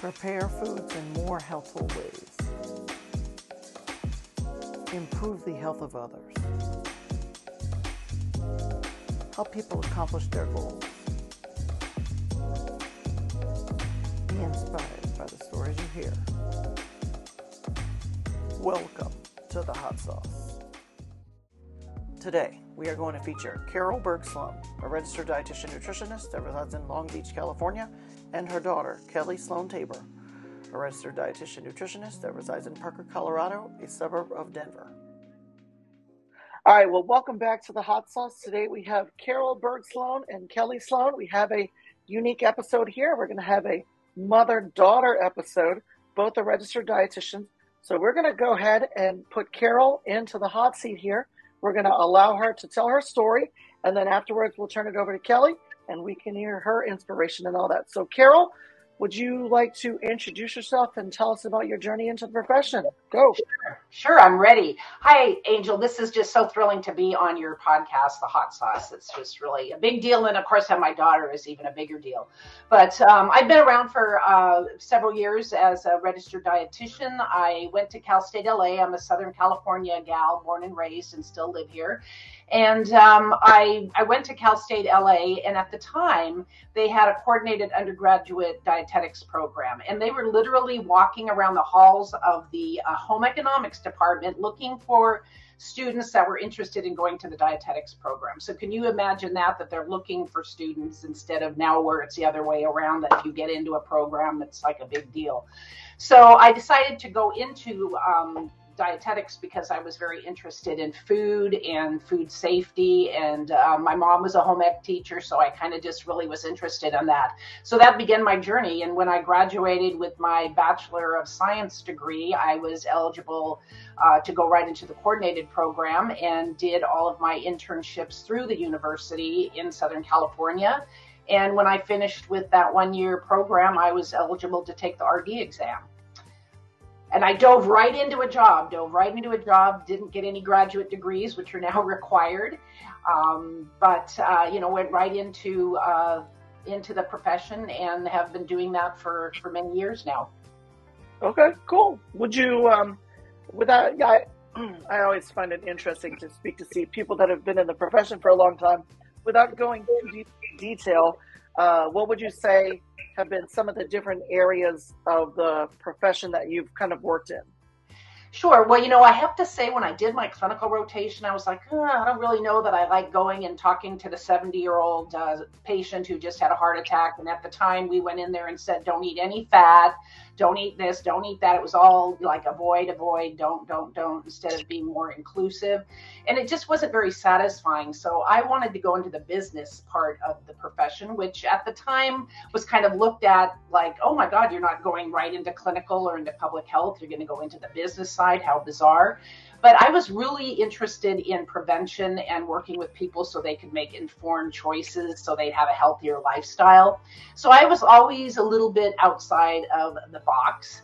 Prepare foods in more healthful ways. Improve the health of others. Help people accomplish their goals. Be inspired by the stories you hear. Welcome to the Hot Sauce. Today, we are going to feature Carol Berg-Sloan, a registered dietitian nutritionist that resides in Long Beach, California, and her daughter, Kelly Sloan Taber, a registered dietitian nutritionist that resides in Parker, Colorado, a suburb of Denver. All right, well, welcome back to the Hot Sauce. Today we have Carol Berg-Sloan and Kelly Sloan. We have a unique episode here. We're going to have a mother daughter episode, both are registered dietitians. So we're going to go ahead and put Carol into the hot seat here we're going to allow her to tell her story, and then afterwards we'll turn it over to Kelly, and we can hear her inspiration and all that. So, Carol, would you like to introduce yourself and tell us about your journey into the profession? Go. Sure, I'm ready. Hi, Angel. This is just so thrilling to be on your podcast, The Hot Sauce. It's just really a big deal. And of course, have my daughter is even a bigger deal. But um, I've been around for uh, several years as a registered dietitian. I went to Cal State LA. I'm a Southern California gal, born and raised, and still live here. And um, I, I went to Cal State LA, and at the time, they had a coordinated undergraduate dietetics program. And they were literally walking around the halls of the uh, home economics department looking for students that were interested in going to the dietetics program. So can you imagine that that they're looking for students instead of now where it's the other way around that if you get into a program it's like a big deal. So I decided to go into um, dietetics because I was very interested in food and food safety. And uh, my mom was a home ec teacher, so I kind of just really was interested in that. So that began my journey. And when I graduated with my Bachelor of Science degree, I was eligible uh, to go right into the coordinated program and did all of my internships through the university in Southern California. And when I finished with that one year program, I was eligible to take the RD exam and I dove right into a job, dove right into a job, didn't get any graduate degrees, which are now required. Um, but, uh, you know, went right into, uh, into the profession and have been doing that for, for many years now. Okay, cool. Would you, um, without, yeah, I, I always find it interesting to speak to see people that have been in the profession for a long time without going too deep detail. Uh, what would you say have been some of the different areas of the profession that you've kind of worked in? Sure. Well, you know, I have to say, when I did my clinical rotation, I was like, oh, I don't really know that I like going and talking to the 70 year old uh, patient who just had a heart attack. And at the time, we went in there and said, don't eat any fat, don't eat this, don't eat that. It was all like avoid, avoid, don't, don't, don't, instead of being more inclusive. And it just wasn't very satisfying. So I wanted to go into the business part of the profession, which at the time was kind of looked at like, oh my God, you're not going right into clinical or into public health. You're going to go into the business side. How bizarre. But I was really interested in prevention and working with people so they could make informed choices so they'd have a healthier lifestyle. So I was always a little bit outside of the box.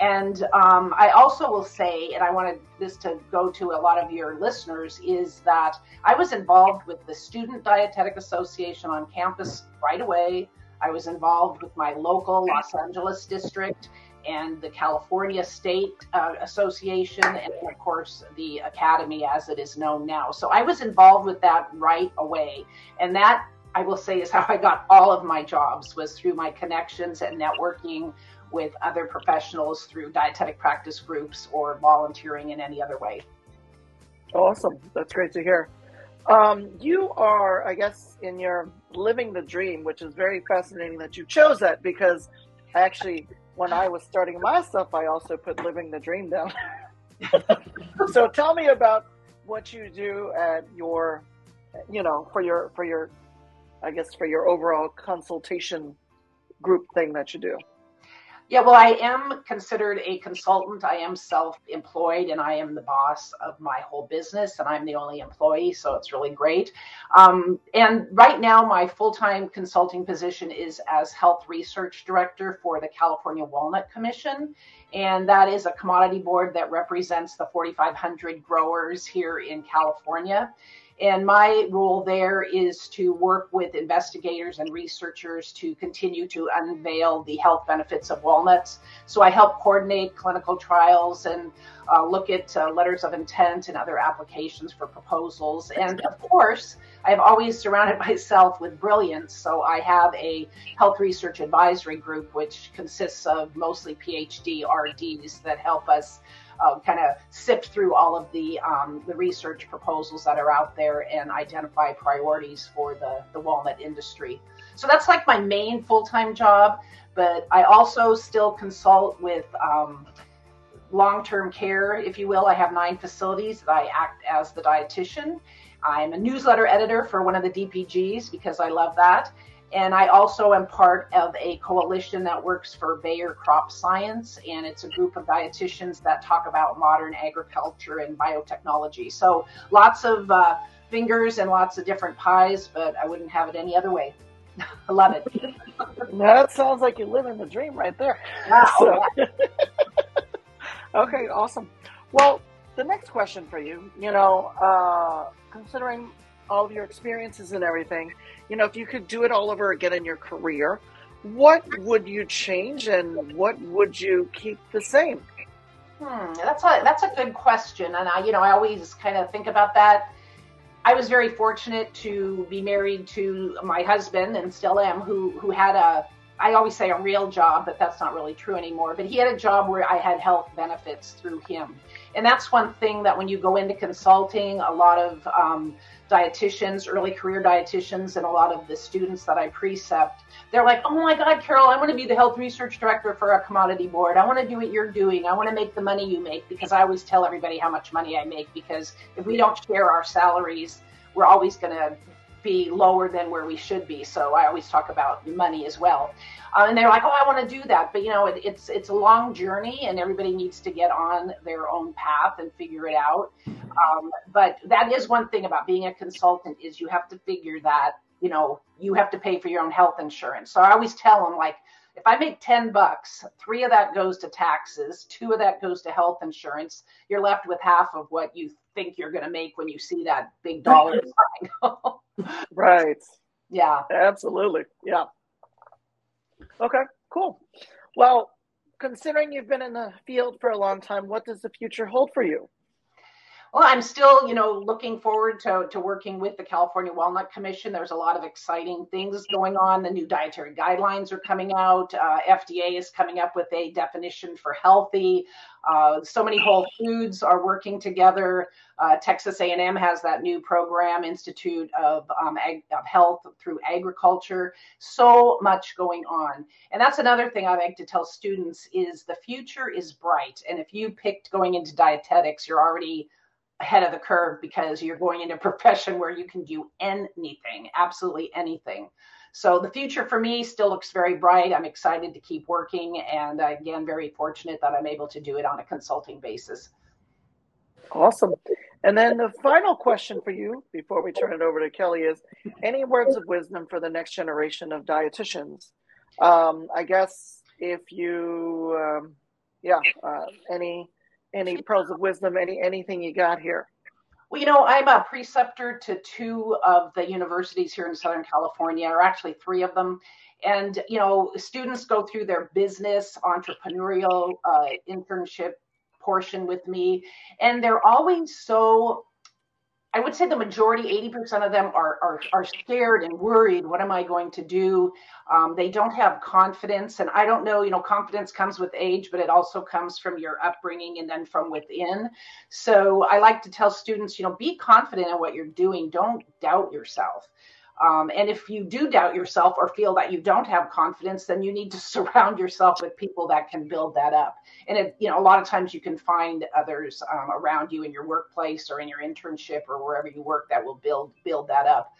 And um, I also will say, and I wanted this to go to a lot of your listeners, is that I was involved with the Student Dietetic Association on campus right away. I was involved with my local Los Angeles district and the California State uh, Association, and of course the Academy as it is known now. So I was involved with that right away, and that I will say is how I got all of my jobs was through my connections and networking with other professionals through dietetic practice groups or volunteering in any other way. Awesome, that's great to hear. Um, you are, I guess, in your living the dream, which is very fascinating that you chose that because I actually when I was starting my stuff, I also put living the dream down. so tell me about what you do at your, you know, for your, for your, I guess for your overall consultation group thing that you do. Yeah, well, I am considered a consultant. I am self employed and I am the boss of my whole business and I'm the only employee. So it's really great. Um, and right now, my full time consulting position is as health research director for the California Walnut Commission. And that is a commodity board that represents the 4,500 growers here in California. And my role there is to work with investigators and researchers to continue to unveil the health benefits of walnuts. So I help coordinate clinical trials and uh, look at uh, letters of intent and other applications for proposals. And of course, I've always surrounded myself with brilliance. So I have a health research advisory group, which consists of mostly PhD RDs that help us uh, kind of sift through all of the um, the research proposals that are out there and identify priorities for the the walnut industry. So that's like my main full time job, but I also still consult with. Um, long-term care, if you will. I have nine facilities that I act as the dietitian. I'm a newsletter editor for one of the DPGs because I love that. And I also am part of a coalition that works for Bayer Crop Science, and it's a group of dietitians that talk about modern agriculture and biotechnology. So lots of uh, fingers and lots of different pies, but I wouldn't have it any other way. I love it. that sounds like you're living the dream right there. Wow. So. okay, awesome. Well, the next question for you, you know, uh, considering all of your experiences and everything, you know, if you could do it all over again in your career, what would you change and what would you keep the same? Hmm, that's a that's a good question, and I, you know, I always kind of think about that. I was very fortunate to be married to my husband, and still am, who who had a I always say a real job, but that's not really true anymore. But he had a job where I had health benefits through him. And that's one thing that when you go into consulting, a lot of um, dietitians, early career dietitians, and a lot of the students that I precept, they're like, oh my God, Carol, I want to be the health research director for a commodity board. I want to do what you're doing. I want to make the money you make because I always tell everybody how much money I make because if we don't share our salaries, we're always going to be lower than where we should be. So I always talk about money as well. Uh, and they're like, "Oh, I want to do that," but you know, it, it's it's a long journey, and everybody needs to get on their own path and figure it out. Um, but that is one thing about being a consultant is you have to figure that you know you have to pay for your own health insurance. So I always tell them like. If I make 10 bucks, three of that goes to taxes, two of that goes to health insurance. You're left with half of what you think you're going to make when you see that big dollar sign. right. Yeah. Absolutely. Yeah. Okay, cool. Well, considering you've been in the field for a long time, what does the future hold for you? Well, I'm still, you know, looking forward to, to working with the California Walnut Commission. There's a lot of exciting things going on. The new dietary guidelines are coming out. Uh, FDA is coming up with a definition for healthy. Uh, so many whole foods are working together. Uh, Texas A&M has that new program, Institute of, um, Ag- of Health through Agriculture. So much going on, and that's another thing I like to tell students is the future is bright. And if you picked going into dietetics, you're already ahead of the curve because you're going into a profession where you can do anything, absolutely anything. So the future for me still looks very bright. I'm excited to keep working, and again, very fortunate that I'm able to do it on a consulting basis. Awesome. And then the final question for you before we turn it over to Kelly is any words of wisdom for the next generation of dietitians? Um, I guess if you, um, yeah, uh, any any pearls of wisdom, any anything you got here? Well, you know, I'm a preceptor to two of the universities here in Southern California, or actually three of them. And, you know, students go through their business, entrepreneurial uh, internship portion with me, and they're always so I would say the majority, 80% of them are, are, are scared and worried. What am I going to do? Um, they don't have confidence. And I don't know, you know, confidence comes with age, but it also comes from your upbringing and then from within. So I like to tell students, you know, be confident in what you're doing. Don't doubt yourself. Um, and if you do doubt yourself or feel that you don't have confidence, then you need to surround yourself with people that can build that up. And it, you know, a lot of times you can find others um, around you in your workplace or in your internship or wherever you work that will build build that up.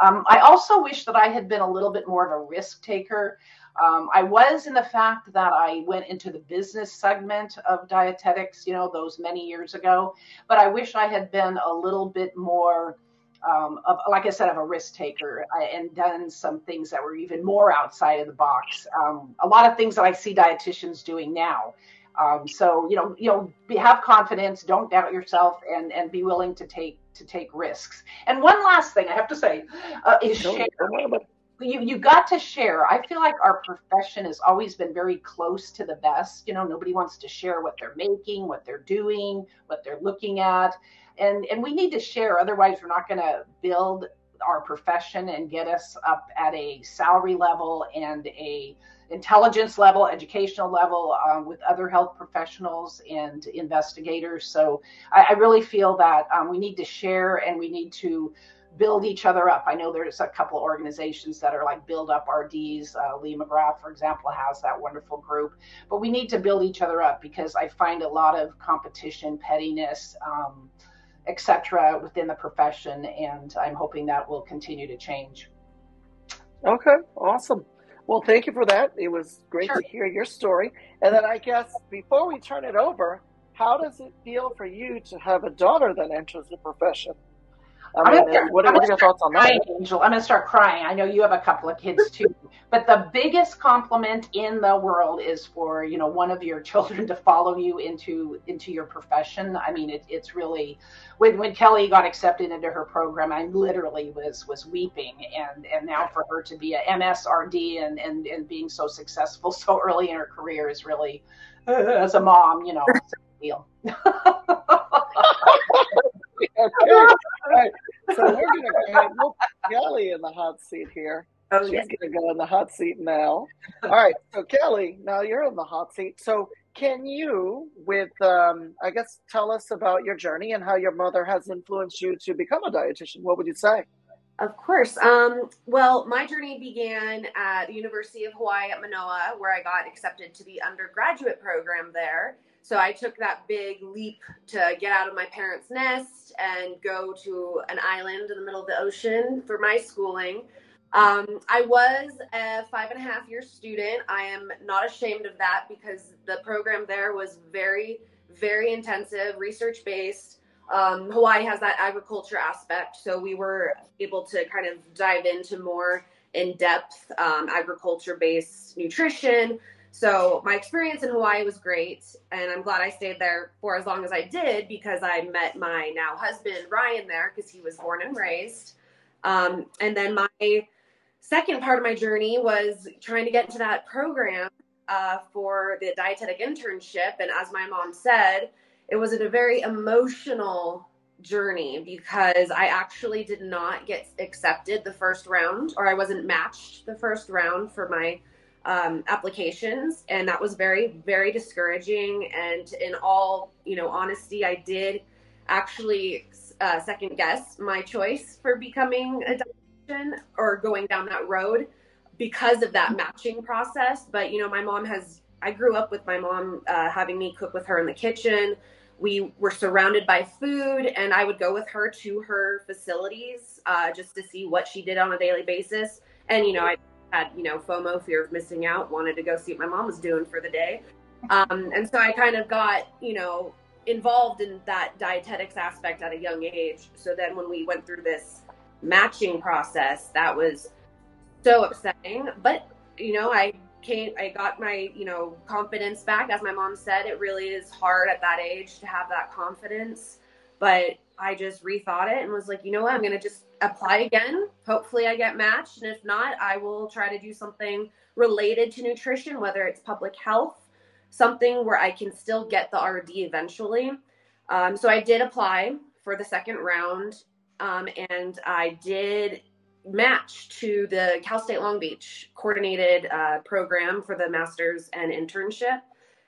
Um, I also wish that I had been a little bit more of a risk taker. Um, I was in the fact that I went into the business segment of dietetics, you know, those many years ago. But I wish I had been a little bit more um, of, like I said, of a risk taker uh, and done some things that were even more outside of the box. Um, a lot of things that I see dietitians doing now. Um, so you know, you know, be, have confidence, don't doubt yourself, and and be willing to take to take risks. And one last thing I have to say uh, is share. You you got to share. I feel like our profession has always been very close to the best. You know, nobody wants to share what they're making, what they're doing, what they're looking at, and and we need to share. Otherwise, we're not going to build our profession and get us up at a salary level and a intelligence level, educational level um, with other health professionals and investigators. So I, I really feel that um, we need to share and we need to build each other up. I know there's a couple of organizations that are like Build Up RDs. Uh, Lee McGrath, for example, has that wonderful group. But we need to build each other up because I find a lot of competition, pettiness, um, etc., within the profession, and I'm hoping that will continue to change. Okay, awesome. Well, thank you for that. It was great sure. to hear your story. And then I guess before we turn it over, how does it feel for you to have a daughter that enters the profession? I mean, what, what are your thoughts on that? Angel, I'm going to start crying. I know you have a couple of kids too, but the biggest compliment in the world is for you know one of your children to follow you into into your profession. I mean, it, it's really when when Kelly got accepted into her program, I literally was was weeping, and and now for her to be a MSRD and and and being so successful so early in her career is really, uh, as a mom, you know, deal. okay. All right. So we're going to put Kelly in the hot seat here. Oh, She's going to go in the hot seat now. All right. So Kelly, now you're in the hot seat. So can you, with um, I guess, tell us about your journey and how your mother has influenced you to become a dietitian? What would you say? Of course. Um, well, my journey began at the University of Hawaii at Manoa, where I got accepted to the undergraduate program there. So I took that big leap to get out of my parents' nest and go to an island in the middle of the ocean for my schooling. Um, I was a five and a half year student. I am not ashamed of that because the program there was very, very intensive, research based. Um, Hawaii has that agriculture aspect, so we were able to kind of dive into more in depth um, agriculture based nutrition, so my experience in Hawaii was great, and I'm glad I stayed there for as long as I did because I met my now husband Ryan there because he was born and raised. Um, and then my second part of my journey was trying to get into that program uh, for the dietetic internship. And as my mom said, it was a very emotional journey because I actually did not get accepted the first round, or I wasn't matched the first round for my um, applications, and that was very, very discouraging. And in all, you know, honesty, I did actually uh, second guess my choice for becoming a dietitian or going down that road because of that matching process. But you know, my mom has. I grew up with my mom uh, having me cook with her in the kitchen. We were surrounded by food, and I would go with her to her facilities uh, just to see what she did on a daily basis. And you know, I had you know FOMO, fear of missing out, wanted to go see what my mom was doing for the day, um, and so I kind of got you know involved in that dietetics aspect at a young age. So then when we went through this matching process, that was so upsetting. But you know, I came, I got my you know confidence back. As my mom said, it really is hard at that age to have that confidence, but I just rethought it and was like, you know what, I'm gonna just apply again. Hopefully, I get matched. And if not, I will try to do something related to nutrition, whether it's public health, something where I can still get the RD eventually. Um, so I did apply for the second round, um, and I did match to the Cal State Long Beach coordinated uh, program for the master's and internship.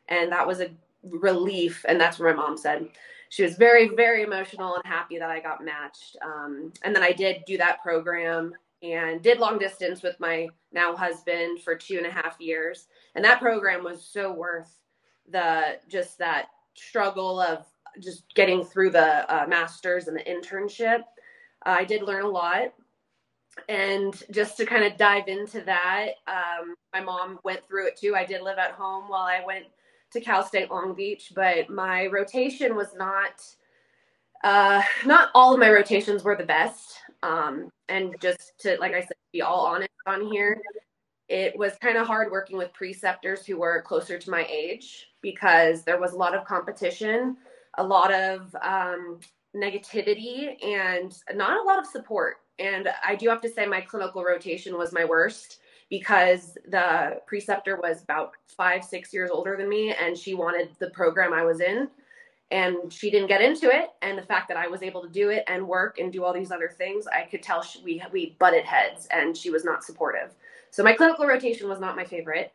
And that was a relief. And that's where my mom said, she was very, very emotional and happy that I got matched. Um, and then I did do that program and did long distance with my now husband for two and a half years. And that program was so worth the just that struggle of just getting through the uh, master's and the internship. Uh, I did learn a lot. And just to kind of dive into that, um, my mom went through it too. I did live at home while I went to Cal State Long Beach, but my rotation was not uh, not all of my rotations were the best. Um, and just to like I said, be all honest on here, it was kind of hard working with preceptors who were closer to my age because there was a lot of competition, a lot of um, negativity and not a lot of support. And I do have to say, my clinical rotation was my worst because the preceptor was about five, six years older than me, and she wanted the program I was in. And she didn't get into it. And the fact that I was able to do it and work and do all these other things, I could tell she, we, we butted heads and she was not supportive. So my clinical rotation was not my favorite,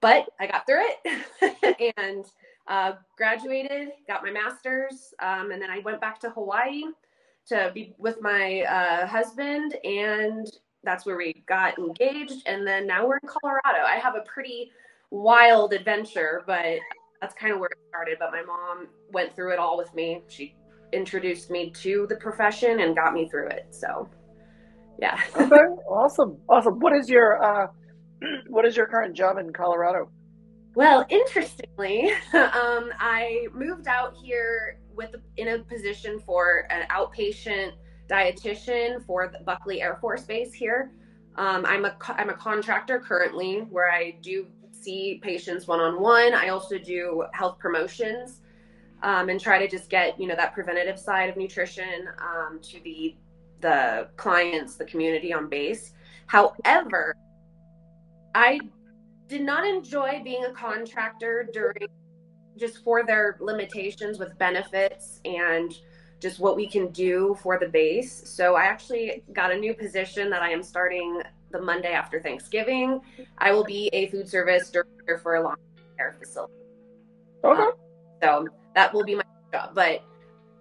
but I got through it and uh, graduated, got my master's, um, and then I went back to Hawaii to be with my uh, husband, and that's where we got engaged. And then now we're in Colorado. I have a pretty wild adventure, but that's kind of where it started. But my mom went through it all with me. She introduced me to the profession and got me through it. So, yeah. okay, awesome, awesome. What is your uh, what is your current job in Colorado? Well, interestingly, um, I moved out here with in a position for an outpatient dietitian for Buckley Air Force Base here. Um, I'm a I'm a contractor currently where I do see patients one on one. I also do health promotions um, and try to just get you know that preventative side of nutrition um, to the the clients, the community on base. However, I did not enjoy being a contractor during just for their limitations with benefits and just what we can do for the base. So I actually got a new position that I am starting the Monday after Thanksgiving. I will be a food service director for a long term care facility. Okay. Um, so that will be my job. But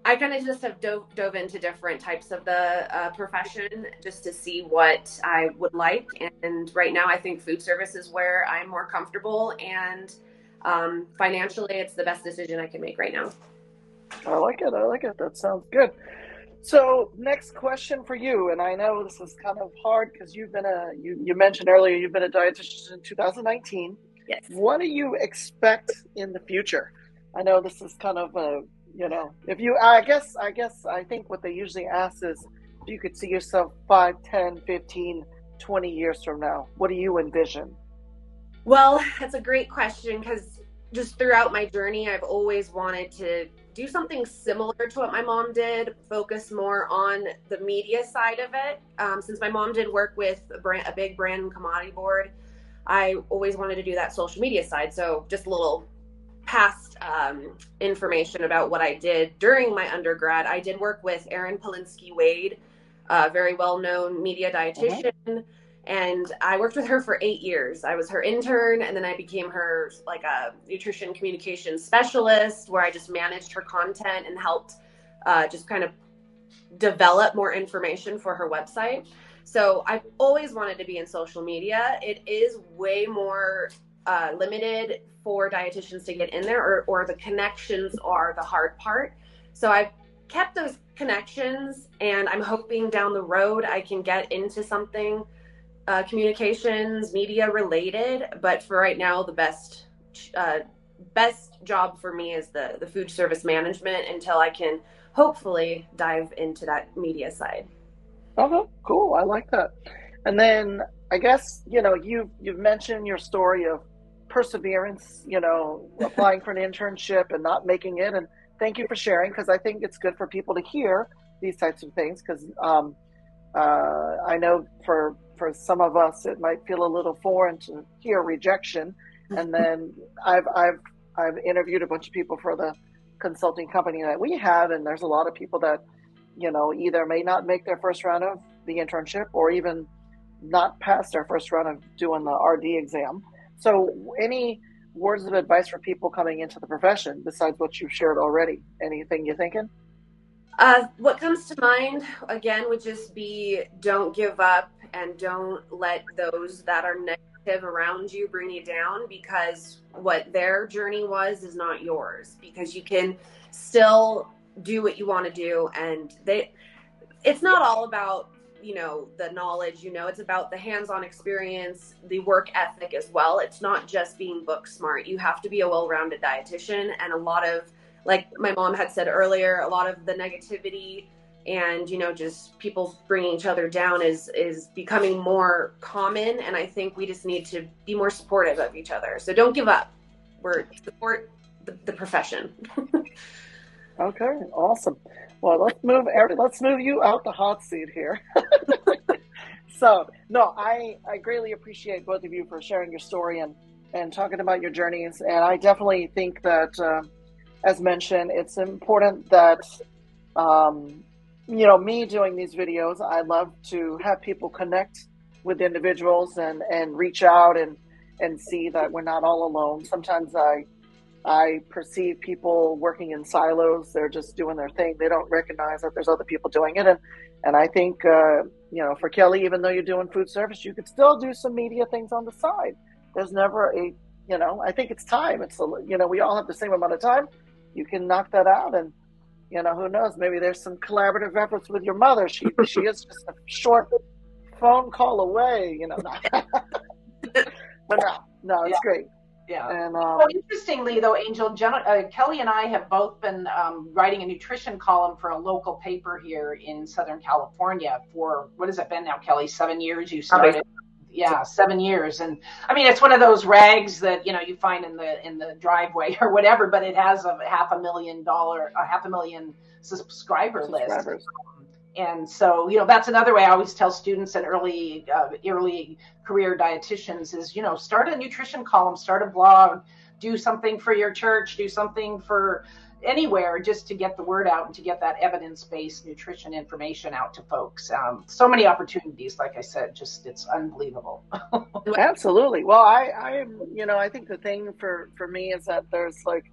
I kind of just have dove, dove into different types of the uh, profession just to see what I would like. And right now, I think food service is where I'm more comfortable. And um, financially, it's the best decision I can make right now. I like it. I like it. That sounds good. So, next question for you, and I know this is kind of hard because you've been a you, you mentioned earlier you've been a dietitian in 2019. Yes. What do you expect in the future? I know this is kind of a you know if you i guess i guess i think what they usually ask is if you could see yourself 5 10 15 20 years from now what do you envision well that's a great question because just throughout my journey i've always wanted to do something similar to what my mom did focus more on the media side of it um, since my mom did work with a, brand, a big brand commodity board i always wanted to do that social media side so just a little past um, information about what I did during my undergrad, I did work with Erin Palinski Wade, a very well known media dietitian. Mm-hmm. And I worked with her for eight years. I was her intern, and then I became her like a nutrition communication specialist, where I just managed her content and helped uh, just kind of develop more information for her website. So I've always wanted to be in social media. It is way more uh, limited for dietitians to get in there, or, or the connections are the hard part. So I've kept those connections, and I'm hoping down the road I can get into something uh, communications, media related. But for right now, the best uh, best job for me is the the food service management until I can hopefully dive into that media side. Okay, cool. I like that. And then I guess you know you you've mentioned your story of perseverance, you know, applying for an internship and not making it. And thank you for sharing because I think it's good for people to hear these types of things because um, uh, I know for for some of us it might feel a little foreign to hear rejection. And then I've I've I've interviewed a bunch of people for the consulting company that we have, and there's a lot of people that you know either may not make their first round of the internship or even not pass their first round of doing the RD exam. So, any words of advice for people coming into the profession besides what you've shared already? Anything you're thinking? Uh, what comes to mind again would just be don't give up and don't let those that are negative around you bring you down because what their journey was is not yours because you can still do what you want to do and they it's not all about you know the knowledge you know it's about the hands-on experience the work ethic as well. It's not just being book smart. You have to be a well-rounded dietitian and a lot of like my mom had said earlier a lot of the negativity and you know just people bringing each other down is is becoming more common and i think we just need to be more supportive of each other so don't give up we're support the, the profession Okay, awesome. Well, let's move. every Let's move you out the hot seat here. so, no, I I greatly appreciate both of you for sharing your story and and talking about your journeys. And I definitely think that, uh, as mentioned, it's important that um, you know me doing these videos. I love to have people connect with individuals and and reach out and and see that we're not all alone. Sometimes I I perceive people working in silos. They're just doing their thing. They don't recognize that there's other people doing it. And, and I think, uh, you know, for Kelly, even though you're doing food service, you could still do some media things on the side. There's never a, you know, I think it's time. It's, a, you know, we all have the same amount of time. You can knock that out. And, you know, who knows? Maybe there's some collaborative efforts with your mother. She, she is just a short phone call away, you know. but no, no, it's yeah. great. Yeah. And, um, well, interestingly, though, Angel, Jen, uh, Kelly and I have both been um, writing a nutrition column for a local paper here in Southern California for what has it been now, Kelly? Seven years. You started. Yeah, seven years, and I mean it's one of those rags that you know you find in the in the driveway or whatever, but it has a half a million dollar, a half a million subscriber list. And so you know that's another way i always tell students and early uh, early career dietitians is you know start a nutrition column start a blog do something for your church do something for anywhere just to get the word out and to get that evidence-based nutrition information out to folks um, so many opportunities like i said just it's unbelievable absolutely well i i am, you know i think the thing for for me is that there's like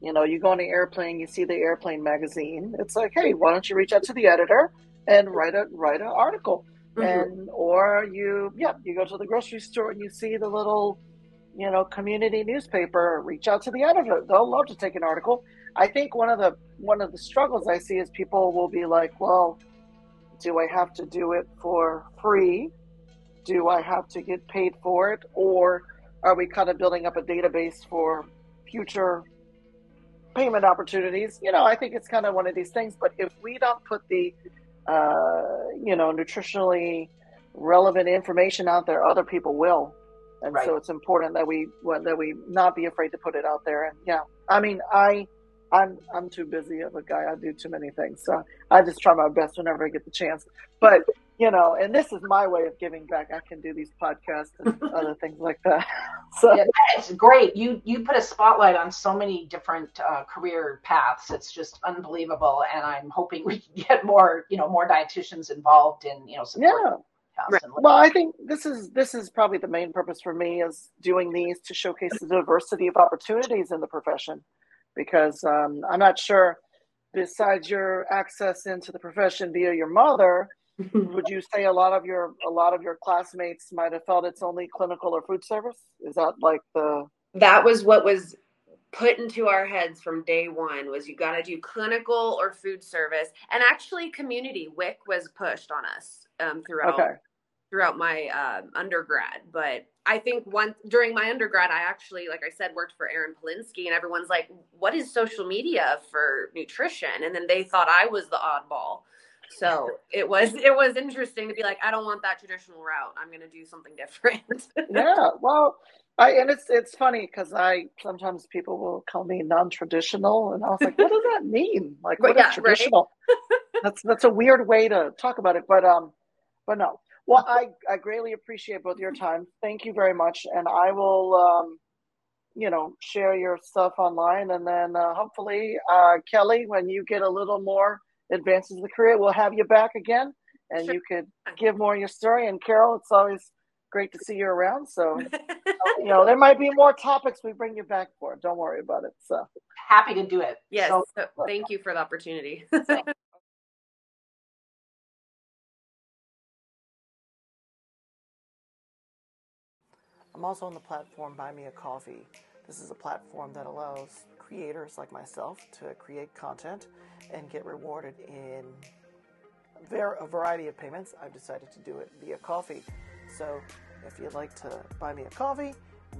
you know, you go on an airplane, you see the airplane magazine. It's like, hey, why don't you reach out to the editor and write a write an article? Mm-hmm. And or you, yeah, you go to the grocery store and you see the little, you know, community newspaper. Reach out to the editor; they'll love to take an article. I think one of the one of the struggles I see is people will be like, well, do I have to do it for free? Do I have to get paid for it, or are we kind of building up a database for future payment opportunities. You know, I think it's kind of one of these things. But if we don't put the, uh, you know, nutritionally relevant information out there, other people will. And right. so it's important that we that we not be afraid to put it out there. And yeah, I mean, I I'm I'm too busy of a guy. I do too many things, so I just try my best whenever I get the chance. But you know, and this is my way of giving back. I can do these podcasts and other things like that. So yeah, it's great. You you put a spotlight on so many different uh, career paths. It's just unbelievable, and I'm hoping we can get more you know more dietitians involved in you know yeah. Right. Well, I think this is this is probably the main purpose for me is doing these to showcase the diversity of opportunities in the profession, because um, I'm not sure. Besides your access into the profession via your mother, would you say a lot of your a lot of your classmates might have felt it's only clinical or food service? Is that like the That was what was put into our heads from day one was you got to do clinical or food service and actually community WIC was pushed on us um, throughout okay. Throughout my uh, undergrad but i think once during my undergrad i actually like i said worked for Erin Palinski and everyone's like what is social media for nutrition and then they thought i was the oddball so it was it was interesting to be like, I don't want that traditional route. I'm going to do something different. yeah, well, I and it's it's funny because I sometimes people will call me non-traditional, and I was like, what does that mean? Like, what yeah, is traditional? Right? that's that's a weird way to talk about it, but um, but no. Well, I I greatly appreciate both your time. Thank you very much, and I will um, you know, share your stuff online, and then uh, hopefully, uh, Kelly, when you get a little more advances the career, we'll have you back again and sure. you could give more of your story. And Carol, it's always great to see you around. So, you know, there might be more topics we bring you back for. Don't worry about it. So happy to do it. Yes. So, thank you for the opportunity. I'm also on the platform Buy Me a Coffee. This is a platform that allows creators like myself to create content and get rewarded in a variety of payments. I've decided to do it via coffee. So if you'd like to buy me a coffee,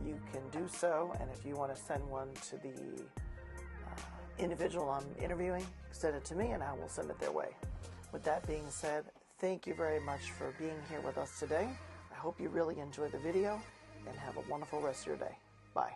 you can do so. And if you want to send one to the uh, individual I'm interviewing, send it to me and I will send it their way. With that being said, thank you very much for being here with us today. I hope you really enjoyed the video and have a wonderful rest of your day. Bye.